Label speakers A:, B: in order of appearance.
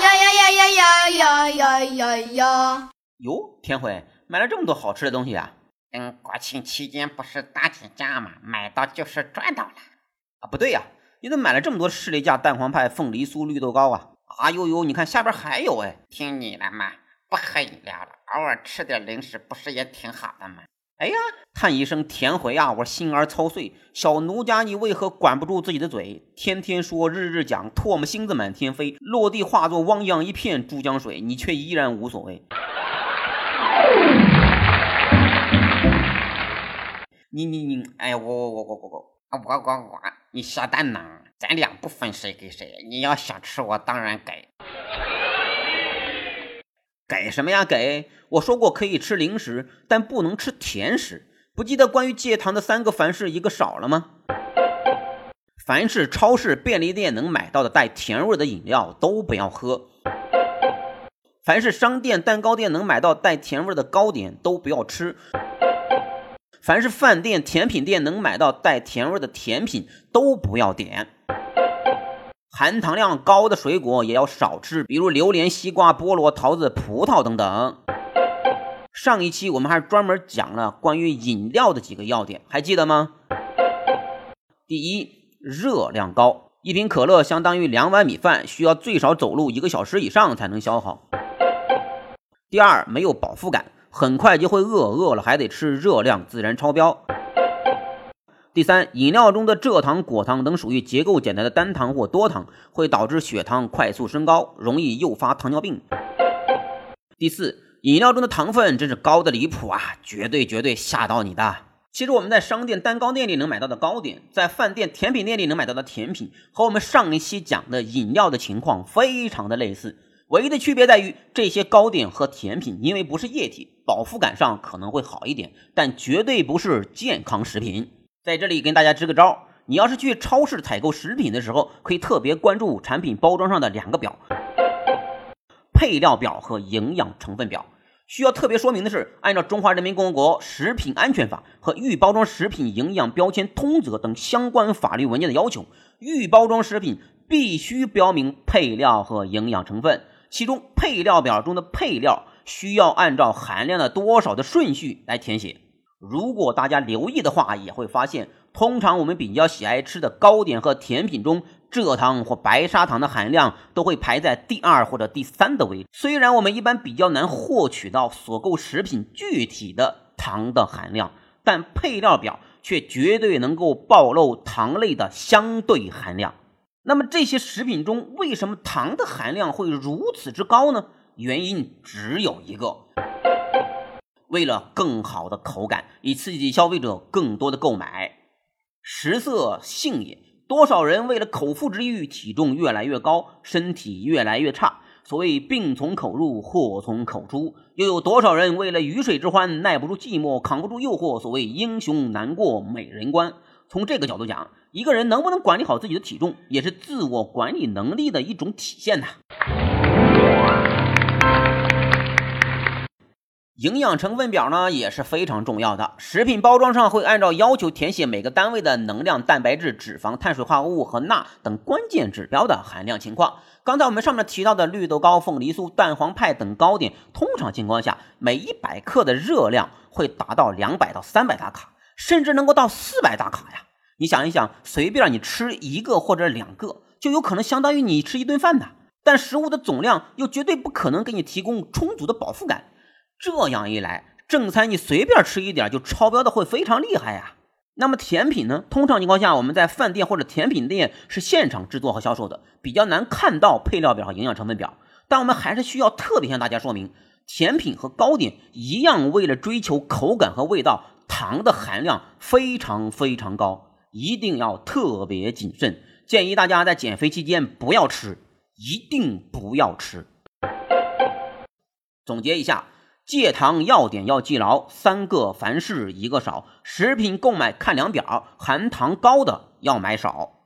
A: 呀呀呀呀呀呀呀呀呀！
B: 哟，天辉买了这么多好吃的东西啊！
C: 嗯，国庆期间不是大减价吗？买到就是赚到了。
B: 啊，不对呀，你怎么买了这么多士力架蛋黄派、凤梨酥、绿豆糕啊？啊呦呦，你看下边还有哎！
C: 听你的嘛，不喝饮料了，偶尔吃点零食不是也挺好的吗？
B: 哎呀，叹一声田回啊，我心儿操碎。小奴家，你为何管不住自己的嘴？天天说，日日讲，唾沫星子满天飞，落地化作汪洋一片珠江水，你却依然无所谓。你你你，哎，我我我我我我，
C: 我我我，你下蛋呢？咱俩不分谁给谁，你要想吃，我当然给。
B: 给什么呀？给我说过可以吃零食，但不能吃甜食。不记得关于戒糖的三个凡是一个少了吗？凡是超市、便利店能买到的带甜味的饮料都不要喝。凡是商店、蛋糕店能买到带甜味的糕点都不要吃。凡是饭店、甜品店能买到带甜味的甜品都不要点。含糖量高的水果也要少吃，比如榴莲、西瓜、菠萝、桃子、葡萄等等。上一期我们还专门讲了关于饮料的几个要点，还记得吗？第一，热量高，一瓶可乐相当于两碗米饭，需要最少走路一个小时以上才能消耗。第二，没有饱腹感，很快就会饿，饿了还得吃，热量自然超标。第三，饮料中的蔗糖、果糖等属于结构简单的单糖或多糖，会导致血糖快速升高，容易诱发糖尿病。第四，饮料中的糖分真是高的离谱啊，绝对绝对吓到你的。其实我们在商店、蛋糕店里能买到的糕点，在饭店、甜品店里能买到的甜品，和我们上一期讲的饮料的情况非常的类似，唯一的区别在于这些糕点和甜品因为不是液体，饱腹感上可能会好一点，但绝对不是健康食品。在这里跟大家支个招，你要是去超市采购食品的时候，可以特别关注产品包装上的两个表：配料表和营养成分表。需要特别说明的是，按照《中华人民共和国食品安全法》和《预包装食品营养标签通则》等相关法律文件的要求，预包装食品必须标明配料和营养成分，其中配料表中的配料需要按照含量的多少的顺序来填写。如果大家留意的话，也会发现，通常我们比较喜爱吃的糕点和甜品中，蔗糖或白砂糖的含量都会排在第二或者第三的位置。虽然我们一般比较难获取到所购食品具体的糖的含量，但配料表却绝对能够暴露糖类的相对含量。那么这些食品中为什么糖的含量会如此之高呢？原因只有一个。为了更好的口感，以刺激消费者更多的购买，食色性也。多少人为了口腹之欲，体重越来越高，身体越来越差。所谓病从口入，祸从口出。又有多少人为了鱼水之欢，耐不住寂寞，扛不住诱惑？所谓英雄难过美人关。从这个角度讲，一个人能不能管理好自己的体重，也是自我管理能力的一种体现呐。营养成分表呢也是非常重要的，食品包装上会按照要求填写每个单位的能量、蛋白质、脂肪、碳水化合物和钠等关键指标的含量情况。刚才我们上面提到的绿豆糕、凤梨酥、蛋黄派等糕点，通常情况下每一百克的热量会达到两百到三百大卡，甚至能够到四百大卡呀！你想一想，随便你吃一个或者两个，就有可能相当于你吃一顿饭的，但食物的总量又绝对不可能给你提供充足的饱腹感。这样一来，正餐你随便吃一点就超标的会非常厉害呀。那么甜品呢？通常情况下，我们在饭店或者甜品店是现场制作和销售的，比较难看到配料表和营养成分表。但我们还是需要特别向大家说明，甜品和糕点一样，为了追求口感和味道，糖的含量非常非常高，一定要特别谨慎。建议大家在减肥期间不要吃，一定不要吃。总结一下。戒糖要点要记牢，三个凡事一个少。食品购买看量表，含糖高的要买少。